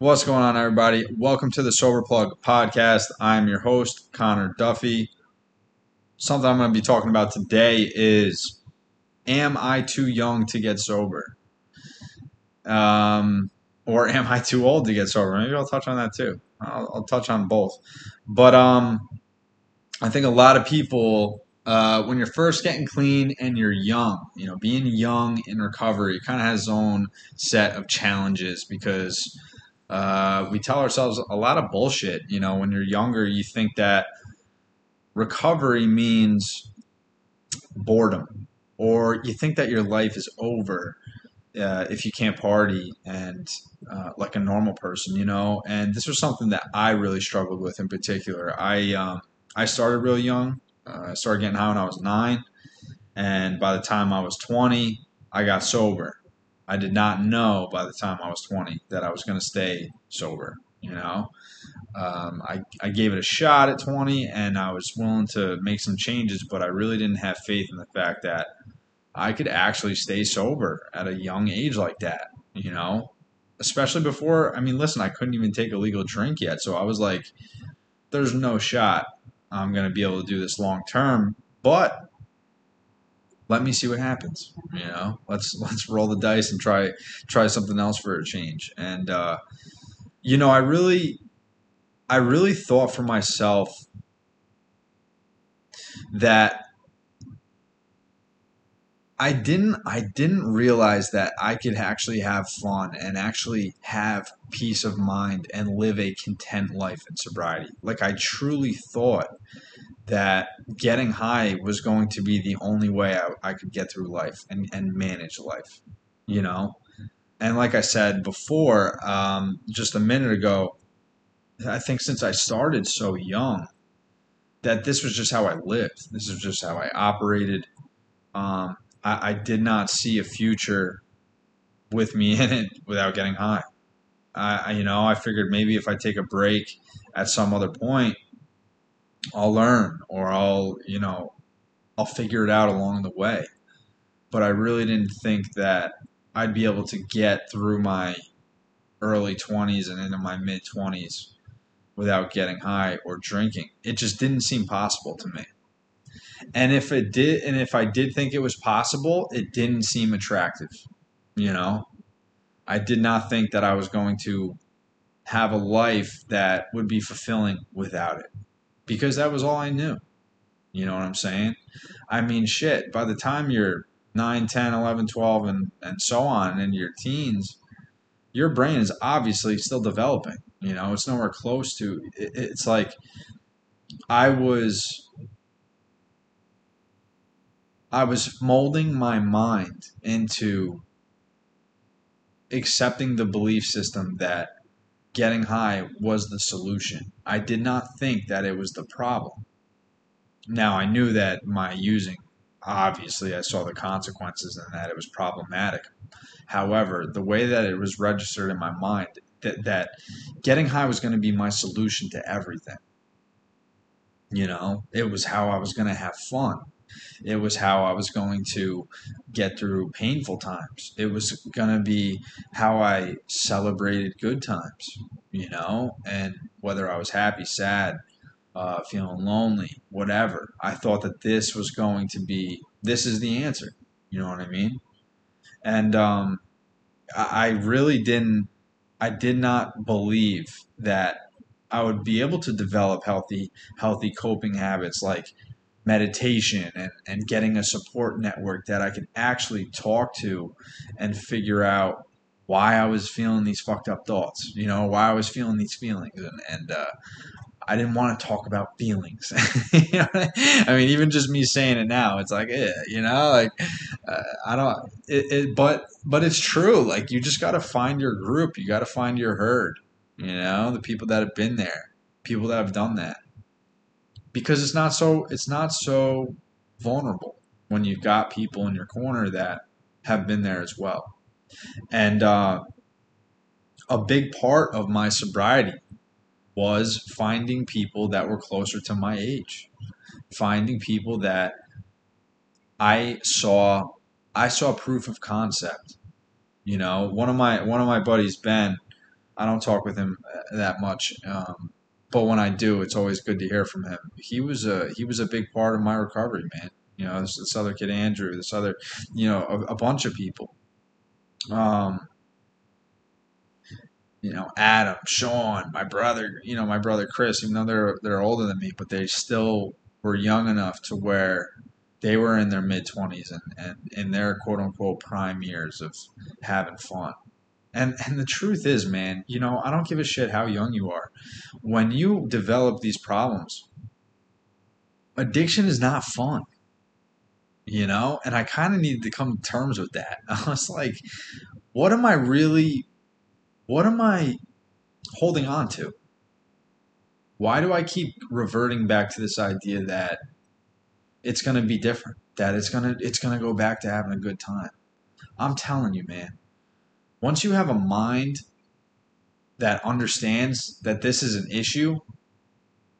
What's going on, everybody? Welcome to the Sober Plug podcast. I'm your host, Connor Duffy. Something I'm going to be talking about today is Am I too young to get sober? Um, or am I too old to get sober? Maybe I'll touch on that too. I'll, I'll touch on both. But um, I think a lot of people, uh, when you're first getting clean and you're young, you know, being young in recovery kind of has its own set of challenges because uh, we tell ourselves a lot of bullshit. You know, when you're younger, you think that recovery means boredom, or you think that your life is over uh, if you can't party and uh, like a normal person, you know. And this was something that I really struggled with in particular. I um, I started really young. Uh, I started getting high when I was nine, and by the time I was twenty, I got sober. I did not know by the time I was 20 that I was going to stay sober. You know, um, I, I gave it a shot at 20 and I was willing to make some changes, but I really didn't have faith in the fact that I could actually stay sober at a young age like that, you know, especially before. I mean, listen, I couldn't even take a legal drink yet. So I was like, there's no shot I'm going to be able to do this long term. But let me see what happens. You know, let's let's roll the dice and try try something else for a change. And uh, you know, I really I really thought for myself that I didn't I didn't realize that I could actually have fun and actually have peace of mind and live a content life in sobriety. Like I truly thought that getting high was going to be the only way I, I could get through life and, and manage life, you know? And like I said before, um, just a minute ago, I think since I started so young, that this was just how I lived. This is just how I operated. Um, I, I did not see a future with me in it without getting high. I, you know, I figured maybe if I take a break at some other point, I'll learn or I'll, you know, I'll figure it out along the way. But I really didn't think that I'd be able to get through my early 20s and into my mid 20s without getting high or drinking. It just didn't seem possible to me. And if it did and if I did think it was possible, it didn't seem attractive, you know? I did not think that I was going to have a life that would be fulfilling without it because that was all I knew. You know what I'm saying? I mean, shit, by the time you're 9, 10, 11, 12, and, and so on in your teens, your brain is obviously still developing. You know, it's nowhere close to. It, it's like I was. I was molding my mind into accepting the belief system that getting high was the solution. I did not think that it was the problem. Now, I knew that my using, obviously, I saw the consequences and that it was problematic. However, the way that it was registered in my mind, that, that getting high was going to be my solution to everything. You know, it was how I was going to have fun. It was how I was going to get through painful times. It was going to be how I celebrated good times, you know, and whether I was happy, sad, uh, feeling lonely, whatever. I thought that this was going to be, this is the answer. You know what I mean? And um, I really didn't, I did not believe that I would be able to develop healthy, healthy coping habits like meditation and, and getting a support network that I could actually talk to and figure out why I was feeling these fucked up thoughts, you know, why I was feeling these feelings. And, and uh, I didn't want to talk about feelings. you know I mean, even just me saying it now, it's like, eh, you know, like uh, I don't. It, it, but but it's true. Like you just got to find your group. You got to find your herd. You know, the people that have been there, people that have done that because it's not so it's not so vulnerable when you've got people in your corner that have been there as well. And uh, a big part of my sobriety was finding people that were closer to my age, finding people that I saw I saw proof of concept. You know, one of my one of my buddies, Ben, I don't talk with him uh, that much. Um, but when I do, it's always good to hear from him. He was a he was a big part of my recovery, man. You know, this, this other kid Andrew, this other, you know, a, a bunch of people. Um, you know, Adam, Sean, my brother, you know, my brother Chris, even though they're they're older than me, but they still were young enough to where they were in their mid twenties and, and in their quote unquote prime years of having fun. And and the truth is, man, you know, I don't give a shit how young you are. When you develop these problems, addiction is not fun. You know, and I kind of needed to come to terms with that. I was like, what am I really what am I holding on to? Why do I keep reverting back to this idea that it's going to be different, that it's going to it's going to go back to having a good time? I'm telling you, man. Once you have a mind that understands that this is an issue,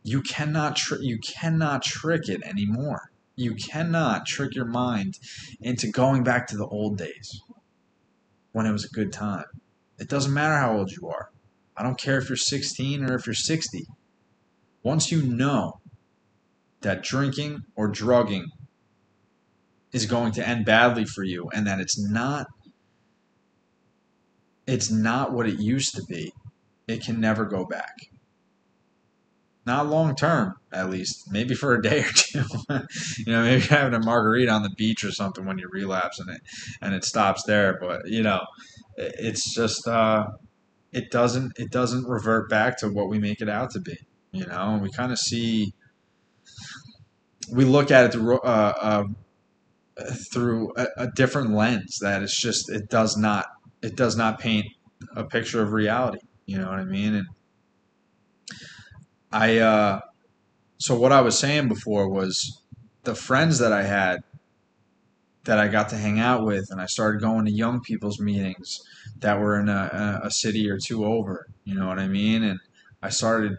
you cannot tr- you cannot trick it anymore. You cannot trick your mind into going back to the old days when it was a good time. It doesn't matter how old you are. I don't care if you're 16 or if you're 60. Once you know that drinking or drugging is going to end badly for you and that it's not it's not what it used to be, it can never go back. Not long term, at least. Maybe for a day or two. you know, maybe having a margarita on the beach or something when you relapse and it and it stops there. But you know, it's just uh, it doesn't it doesn't revert back to what we make it out to be. You know, and we kind of see we look at it through, uh, uh, through a, a, different lens. That it's just it does not it does not paint a picture of reality. You know what I mean? And I uh, so what I was saying before was the friends that I had that I got to hang out with, and I started going to young people's meetings that were in a, a city or two over. You know what I mean? And I started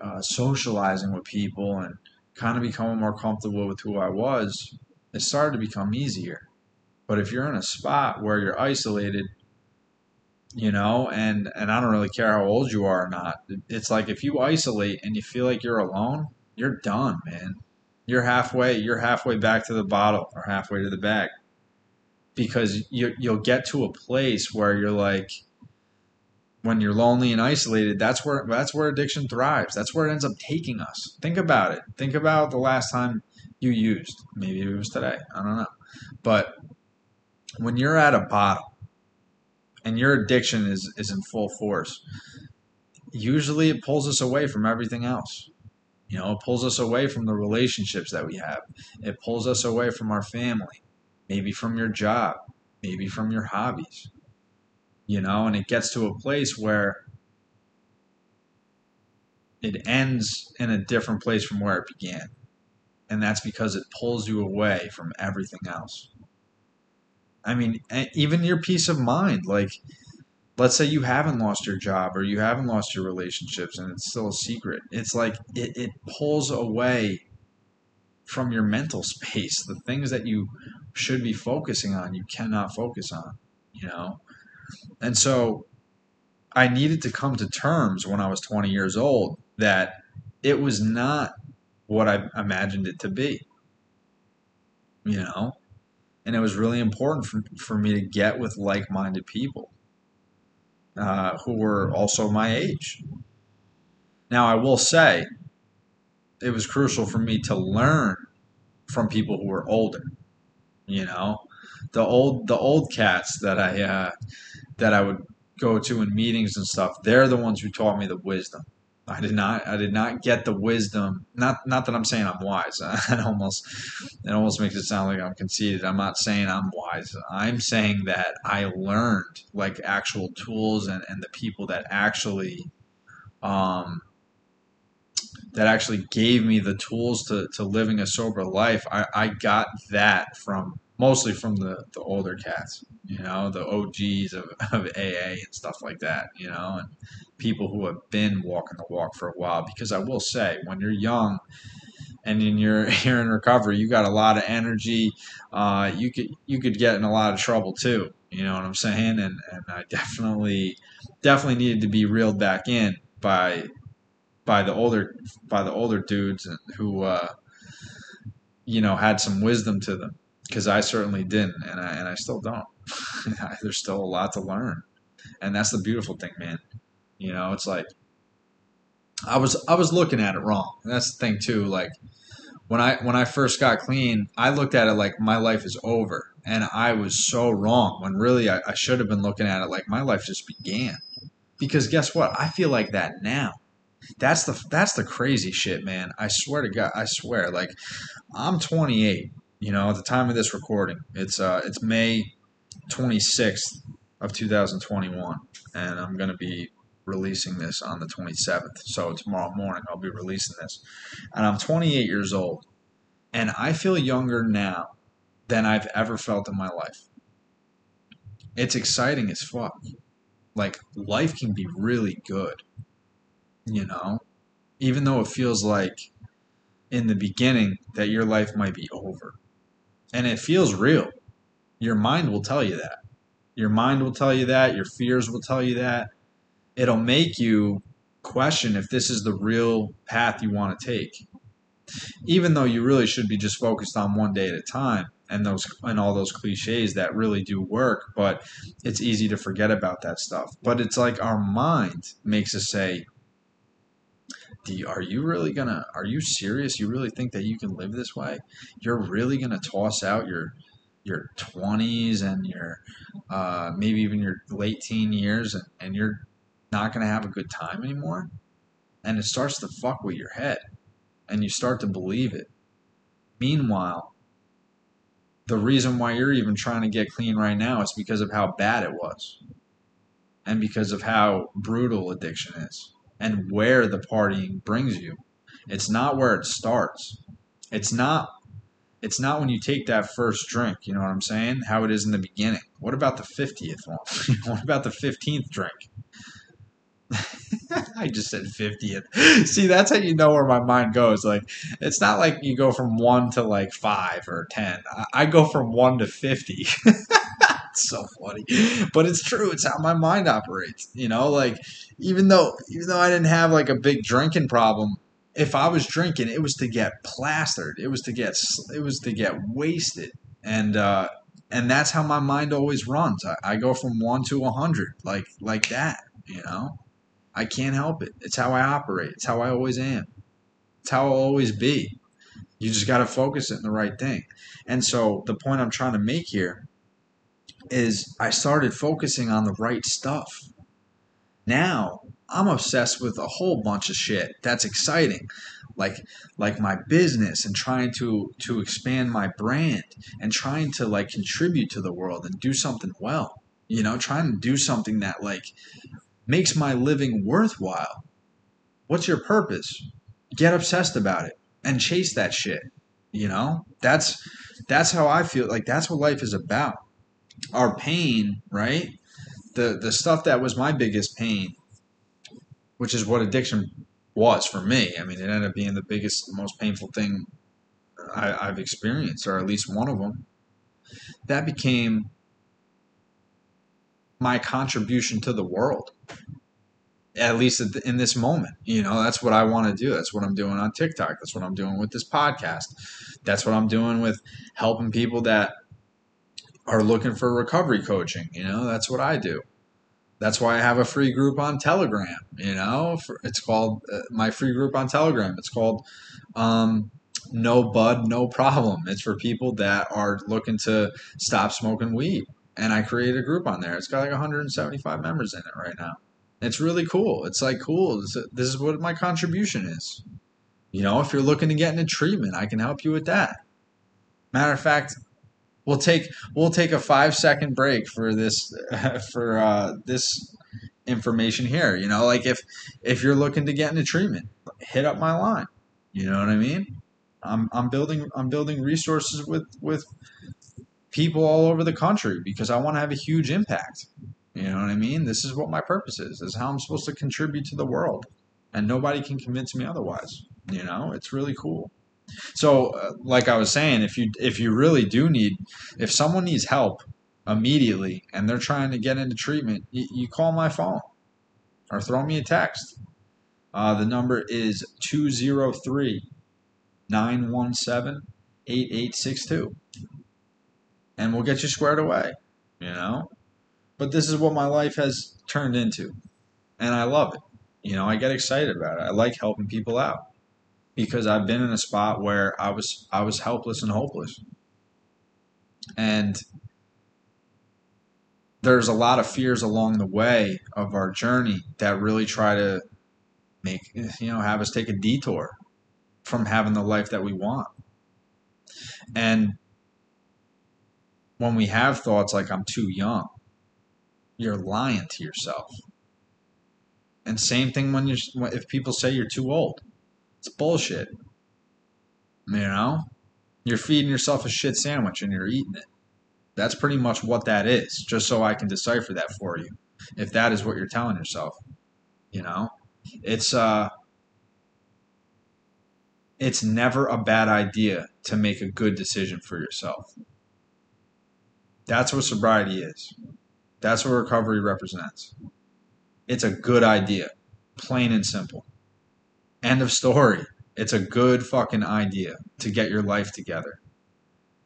uh, socializing with people and kind of becoming more comfortable with who I was. It started to become easier. But if you're in a spot where you're isolated, you know, and and I don't really care how old you are or not. It's like if you isolate and you feel like you're alone, you're done, man. You're halfway you're halfway back to the bottle or halfway to the bag. Because you you'll get to a place where you're like when you're lonely and isolated that's where that's where addiction thrives. That's where it ends up taking us. Think about it. Think about the last time you used. Maybe it was today. I don't know. But when you're at a bottle and your addiction is is in full force usually it pulls us away from everything else you know, it pulls us away from the relationships that we have. It pulls us away from our family, maybe from your job, maybe from your hobbies. You know, and it gets to a place where it ends in a different place from where it began. And that's because it pulls you away from everything else. I mean, even your peace of mind, like let's say you haven't lost your job or you haven't lost your relationships and it's still a secret it's like it, it pulls away from your mental space the things that you should be focusing on you cannot focus on you know? And so i needed to come to terms when i was 20 years old that it was not what i imagined it to be. You know and it was really important for, for me to get with like-minded people uh, who were also my age. Now, I will say it was crucial for me to learn from people who were older. You know, the old the old cats that I uh, that I would go to in meetings and stuff. They're the ones who taught me the wisdom. I did not I did not get the wisdom. Not not that I'm saying I'm wise. it almost it almost makes it sound like I'm conceited. I'm not saying I'm wise. I'm saying that I learned like actual tools and, and the people that actually um that actually gave me the tools to, to living a sober life. I, I got that from mostly from the, the older cats, you know, the OGs of, of AA and stuff like that, you know, and people who have been walking the walk for a while. Because I will say, when you're young and in your you're in recovery, you got a lot of energy. Uh, you could you could get in a lot of trouble too. You know what I'm saying? And and I definitely definitely needed to be reeled back in by by the older by the older dudes who uh, you know had some wisdom to them because I certainly didn't and I and I still don't. There's still a lot to learn, and that's the beautiful thing, man. You know, it's like I was I was looking at it wrong. And that's the thing too. Like when I when I first got clean, I looked at it like my life is over, and I was so wrong. When really I, I should have been looking at it like my life just began. Because guess what? I feel like that now. That's the that's the crazy shit, man. I swear to God, I swear. Like I'm 28. You know, at the time of this recording, it's uh it's May 26th of 2021, and I'm gonna be releasing this on the 27th. So tomorrow morning I'll be releasing this. And I'm 28 years old. And I feel younger now than I've ever felt in my life. It's exciting as fuck. Like life can be really good. You know? Even though it feels like in the beginning that your life might be over. And it feels real. Your mind will tell you that. Your mind will tell you that. Your fears will tell you that it'll make you question if this is the real path you want to take. Even though you really should be just focused on one day at a time and those and all those cliches that really do work, but it's easy to forget about that stuff. But it's like our mind makes us say, do you, are you really gonna are you serious you really think that you can live this way you're really gonna toss out your your 20s and your uh, maybe even your late teen years and, and you're not to have a good time anymore. And it starts to fuck with your head and you start to believe it. Meanwhile, the reason why you're even trying to get clean right now is because of how bad it was and because of how brutal addiction is and where the partying brings you. It's not where it starts. It's not it's not when you take that first drink, you know what I'm saying? How it is in the beginning. What about the 50th one? what about the 15th drink? I just said 50th. See, that's how you know where my mind goes. Like, it's not like you go from one to like five or 10. I, go from one to 50. It's so funny. But it's true. It's how my mind operates. You know, like, even though, even though I didn't have like a big drinking problem, if I was drinking, it was to get plastered. It was to get, it was to get wasted. And, uh, and that's how my mind always runs. I, I go from one to a hundred, like like that, you know. I can't help it. It's how I operate. It's how I always am. It's how I'll always be. You just got to focus it in the right thing. And so the point I'm trying to make here is I started focusing on the right stuff. Now I'm obsessed with a whole bunch of shit that's exciting. Like like my business and trying to to expand my brand and trying to like contribute to the world and do something well. You know, trying to do something that like makes my living worthwhile. What's your purpose? Get obsessed about it and chase that shit. You know? That's that's how I feel. Like that's what life is about. Our pain, right? The the stuff that was my biggest pain, which is what addiction was for me. I mean, it ended up being the biggest, most painful thing I, I've experienced, or at least one of them. That became my contribution to the world at least in this moment you know that's what i want to do that's what i'm doing on tiktok that's what i'm doing with this podcast that's what i'm doing with helping people that are looking for recovery coaching you know that's what i do that's why i have a free group on telegram you know it's called uh, my free group on telegram it's called um, no bud no problem it's for people that are looking to stop smoking weed and I created a group on there. It's got like 175 members in it right now. It's really cool. It's like cool. This, this is what my contribution is. You know, if you're looking to get into treatment, I can help you with that. Matter of fact, we'll take we'll take a five second break for this for uh, this information here. You know, like if if you're looking to get into treatment, hit up my line. You know what I mean? I'm I'm building I'm building resources with with people all over the country because I want to have a huge impact. You know what I mean? This is what my purpose is. This is how I'm supposed to contribute to the world. And nobody can convince me otherwise. You know, it's really cool. So, uh, like I was saying, if you if you really do need, if someone needs help immediately and they're trying to get into treatment, you, you call my phone. or throw me a text. Uh, the number is 203 917 8862. And we'll get you squared away, you know? But this is what my life has turned into. And I love it. You know, I get excited about it. I like helping people out because I've been in a spot where I was I was helpless and hopeless. And there's a lot of fears along the way of our journey that really try to make you know have us take a detour from having the life that we want. And when we have thoughts like I'm too young, you're lying to yourself. And same thing when you if people say you're too old. It's bullshit. You know? You're feeding yourself a shit sandwich and you're eating it. That's pretty much what that is, just so I can decipher that for you. If that is what you're telling yourself. You know? It's uh it's never a bad idea to make a good decision for yourself. That's what sobriety is. That's what recovery represents. It's a good idea, plain and simple. End of story. It's a good fucking idea to get your life together.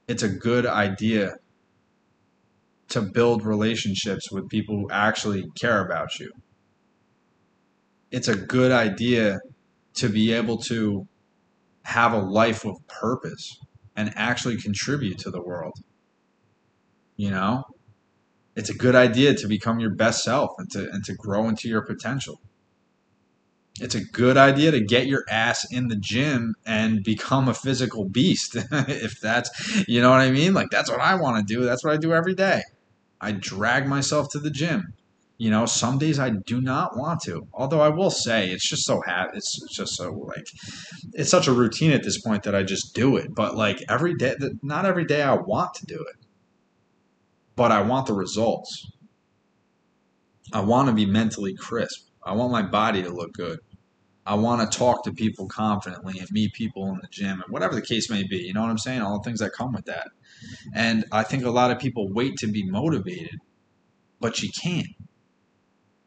It's a good idea to build relationships with people who actually care about you. It's a good idea to be able to have a life of purpose and actually contribute to the world. You know? It's a good idea to become your best self and to and to grow into your potential it's a good idea to get your ass in the gym and become a physical beast. if that's, you know what I mean? Like, that's what I want to do. That's what I do every day. I drag myself to the gym. You know, some days I do not want to. Although I will say it's just so ha- it's just so like it's such a routine at this point that I just do it. But like every day, not every day I want to do it, but I want the results. I want to be mentally crisp. I want my body to look good. I want to talk to people confidently and meet people in the gym and whatever the case may be. You know what I'm saying? All the things that come with that. And I think a lot of people wait to be motivated, but you can't.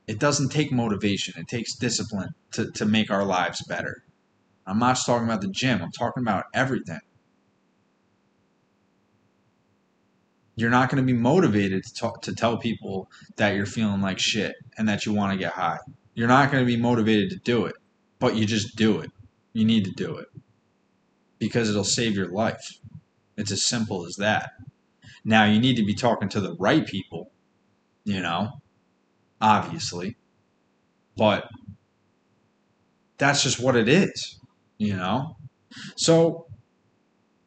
It doesn't take motivation, it takes discipline to, to make our lives better. I'm not just talking about the gym, I'm talking about everything. You're not going to be motivated to, talk, to tell people that you're feeling like shit and that you want to get high. You're not going to be motivated to do it but you just do it. You need to do it because it'll save your life. It's as simple as that. Now, you need to be talking to the right people, you know, obviously, but that's just what it is, you know? So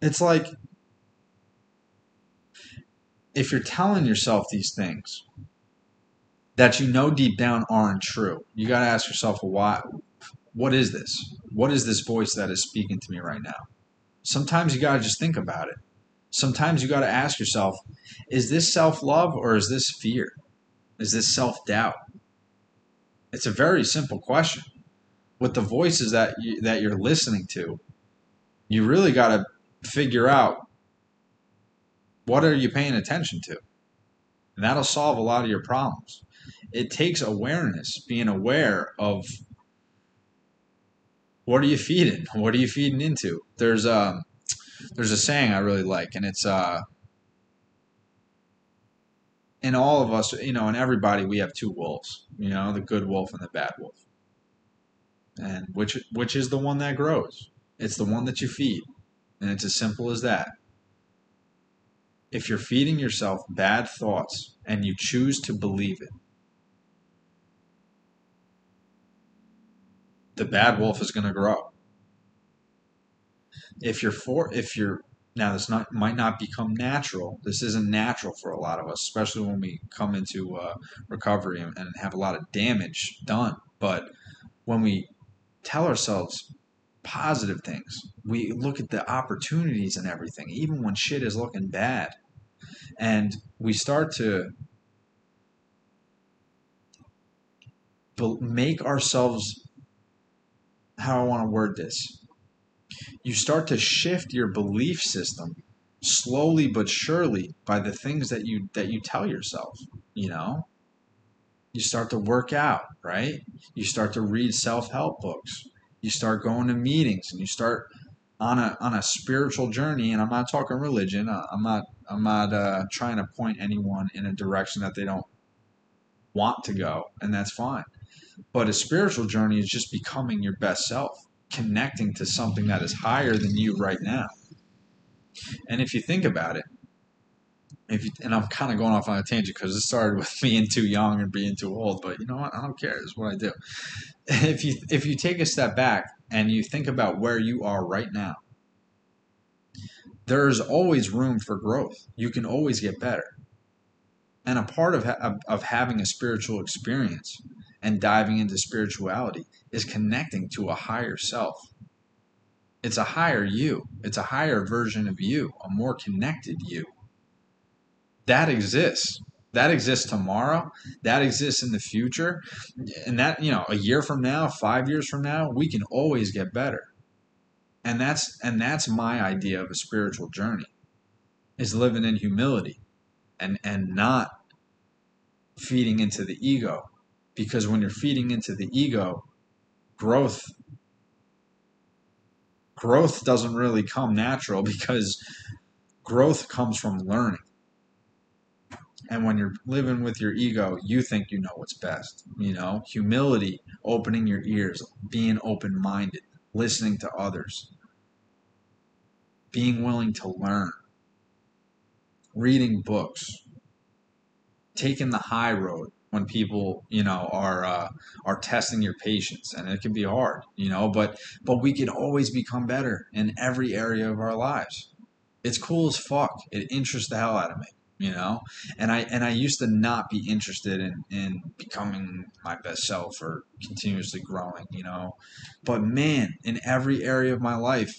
it's like if you're telling yourself these things that you know deep down aren't true, you got to ask yourself, why? what is this? What is this voice that is speaking to me right now? Sometimes you got to just think about it. Sometimes you got to ask yourself, is this self love or is this fear? Is this self doubt? It's a very simple question. With the voices that you, that you're listening to, you really got to figure out what are you paying attention to? And that'll solve a lot of your problems. It takes awareness, being aware of what are you feeding? What are you feeding into? There's a um, there's a saying I really like, and it's uh, in all of us, you know, in everybody, we have two wolves. You know, the good wolf and the bad wolf. And which which is the one that grows? It's the one that you feed, and it's as simple as that. If you're feeding yourself bad thoughts and you choose to believe it, the bad wolf is going to grow. If you're for, if you're now this not might not become natural. This isn't natural for a lot of us, especially when we come into uh, recovery and, and have a lot of damage done. But when we tell ourselves positive things, we look at the opportunities and everything, even when shit is looking bad, and we start to make ourselves how I want to word this. You start to shift your belief system slowly but surely by the things that you that you tell yourself, you know? You start to work out, right? You start to read self-help books. You start going to meetings and you start on a on a spiritual journey and I'm not talking religion. I'm not I'm not uh, trying to point anyone in a direction that they don't want to go, and that's fine. But a spiritual journey is just becoming your best self, connecting to something that is higher than you right now. And if you think about it, if you, and I'm kind of going off on a tangent because it started with being too young and being too old, but you know what? I don't care. It's what I do. If you if you take a step back and you think about where you are right now, there is always room for growth. You can always get better. And a part of, of, of having a spiritual experience and diving into spirituality is connecting to a higher self. It's a higher you, it's a higher version of you, a more connected you. That exists. That exists tomorrow. That exists in the future. And that, you know, a year from now, five years from now, we can always get better. And that's and that's my idea of a spiritual journey is living in humility and and not feeding into the ego because when you're feeding into the ego growth growth doesn't really come natural because growth comes from learning. And when you're living with your ego you think you know what's best you know? Humility opening your ears being open-minded listening to others being willing to learn reading books taking the high road when people you know are uh, are testing your patience and it can be hard you know but but we can always become better in every area of our lives. It's cool as fuck. It interests the hell out of me you know? And i and i used to not be interested in in becoming my best self or continuously growing you know? But man in every area of my life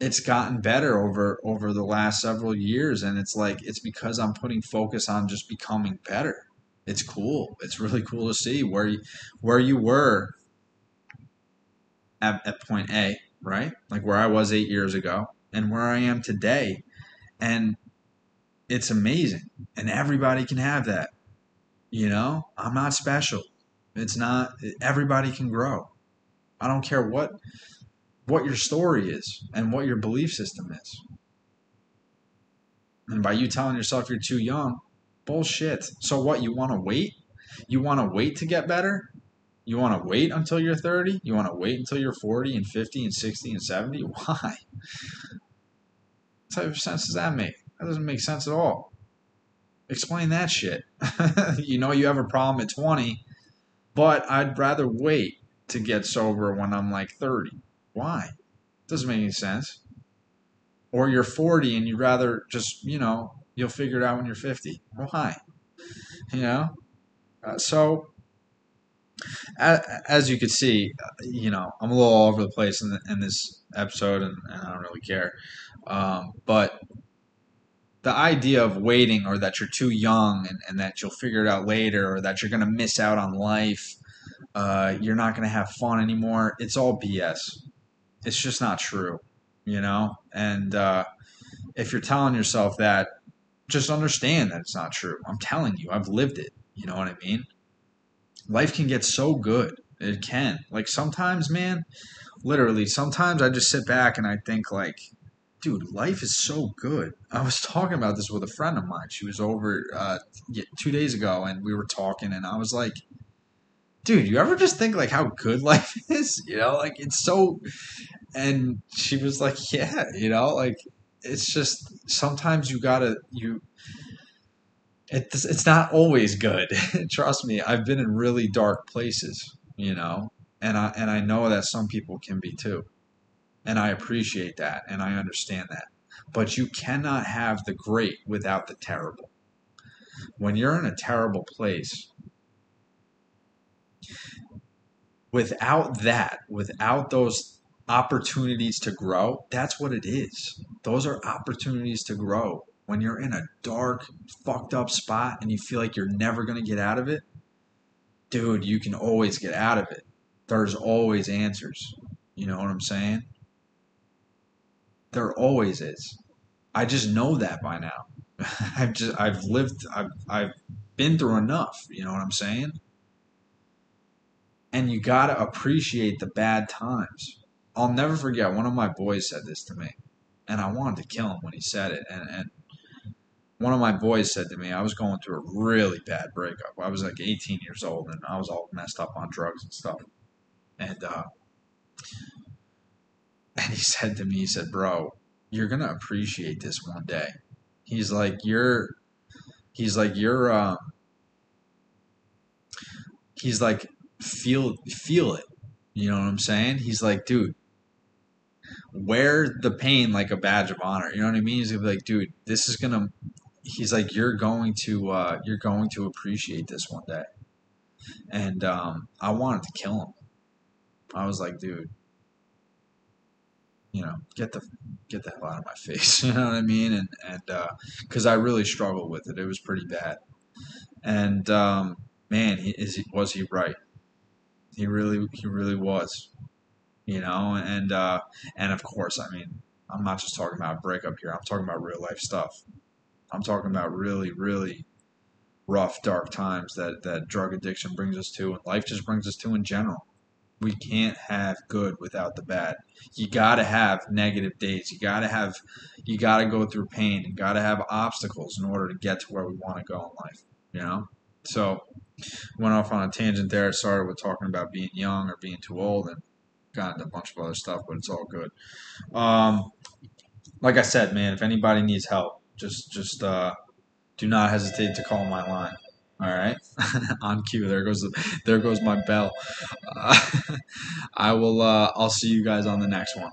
it's gotten better over over the last several years and it's like it's because i'm putting focus on just becoming better it's cool. It's really cool to see where you where you were at, at point a right? Like where i was eight years ago and where i am today. And it's amazing. And everybody can have that. You know? I'm not special. It's not everybody can grow. I don't care what what your story is and what your belief system is. And by you telling yourself you're too young, bullshit. So what? You want to wait? You want to wait to get better? You want to wait until you're 30? You want to wait until you're 40 and 50 and 60 and 70? Why? What type of sense does that make? That doesn't make sense at all. Explain that shit. you know you have a problem at 20, but I'd rather wait to get sober when I'm like 30. Why? Doesn't make any sense. Or you're 40 and you'd rather just, you know, you'll figure it out when you're 50. Why? You know? Uh, so, as, you can see, uh, you know, I'm a little all over the place in, the, in this episode and, and, I don't really care. Um, but the idea of waiting or that you're too young and, and that you'll figure it out later or that you're going to miss out on life, uh, you're not going to have fun anymore, it's all BS it's just not true, you know? And uh, if you're telling yourself that, just understand that it's not true. I'm telling you, I've lived it. You know what I mean? Life can get so good. It can. Like sometimes, man, literally, sometimes I just sit back and I think, like, dude, life is so good. I was talking about this with a friend of mine. She was over uh, two days ago and we were talking, and I was like, dude, you ever just think like how good life is? You know, like it's so. And she was like, yeah, you know, like it's just sometimes you gotta you. It's it's not always good. Trust me, I've been in really dark places, you know, and I and I know that some people can be too, and I appreciate that and I understand that. But you cannot have the great without the terrible. When you're in a terrible place, without that, without those opportunities to grow, that's what it is. Those are opportunities to grow. When you're in a dark, fucked up spot and you feel like you're never going to get out of it, dude, you can always get out of it. There's always answers. You know what I'm saying? There always is. I just know that by now. I've just I've lived I've I've been through enough. You know what I'm saying? And you got to appreciate the bad times. I'll never forget, one of my boys said this to me, and I wanted to kill him when he said it. And, and one of my boys said to me, I was going through a really bad breakup. I was like 18 years old, and I was all messed up on drugs and stuff. And, uh, and he said to me, he said, bro, you're to appreciate this one day. He's like, you're, he's like, you're, um, he's like, feel, feel it. You know what I'm saying? He's like, dude, wear the pain like a badge of honor. You know what I mean? He's gonna be like, dude, this is gonna. He's like, you're going to, uh, you're going to appreciate this one day. And um, I wanted to kill him. I was like, dude, you know, get the get the hell out of my face. You know what I mean? And and because uh, I really struggled with it, it was pretty bad. And um, man, he, is he, was he right? He really he really was. You know, and uh, and of course, I mean, I'm not just talking about breakup here. I'm talking about real life stuff. I'm talking about really really rough, dark times that that drug addiction brings us to, and life just brings us to in general we can't have good without the bad. You got to have negative days. You got to have, you got to go through pain. You got to have obstacles in order to get to where we want to go in life. You know. So, went off on a tangent there. Started with talking about being young or being too old, and got a bunch of other stuff, but it's all good. Um, like I said, man, if anybody needs help, just just uh, do not hesitate to call my line. All right, on cue. There goes the, there goes my bell. Uh, I will. Uh, I'll see you guys on the next one.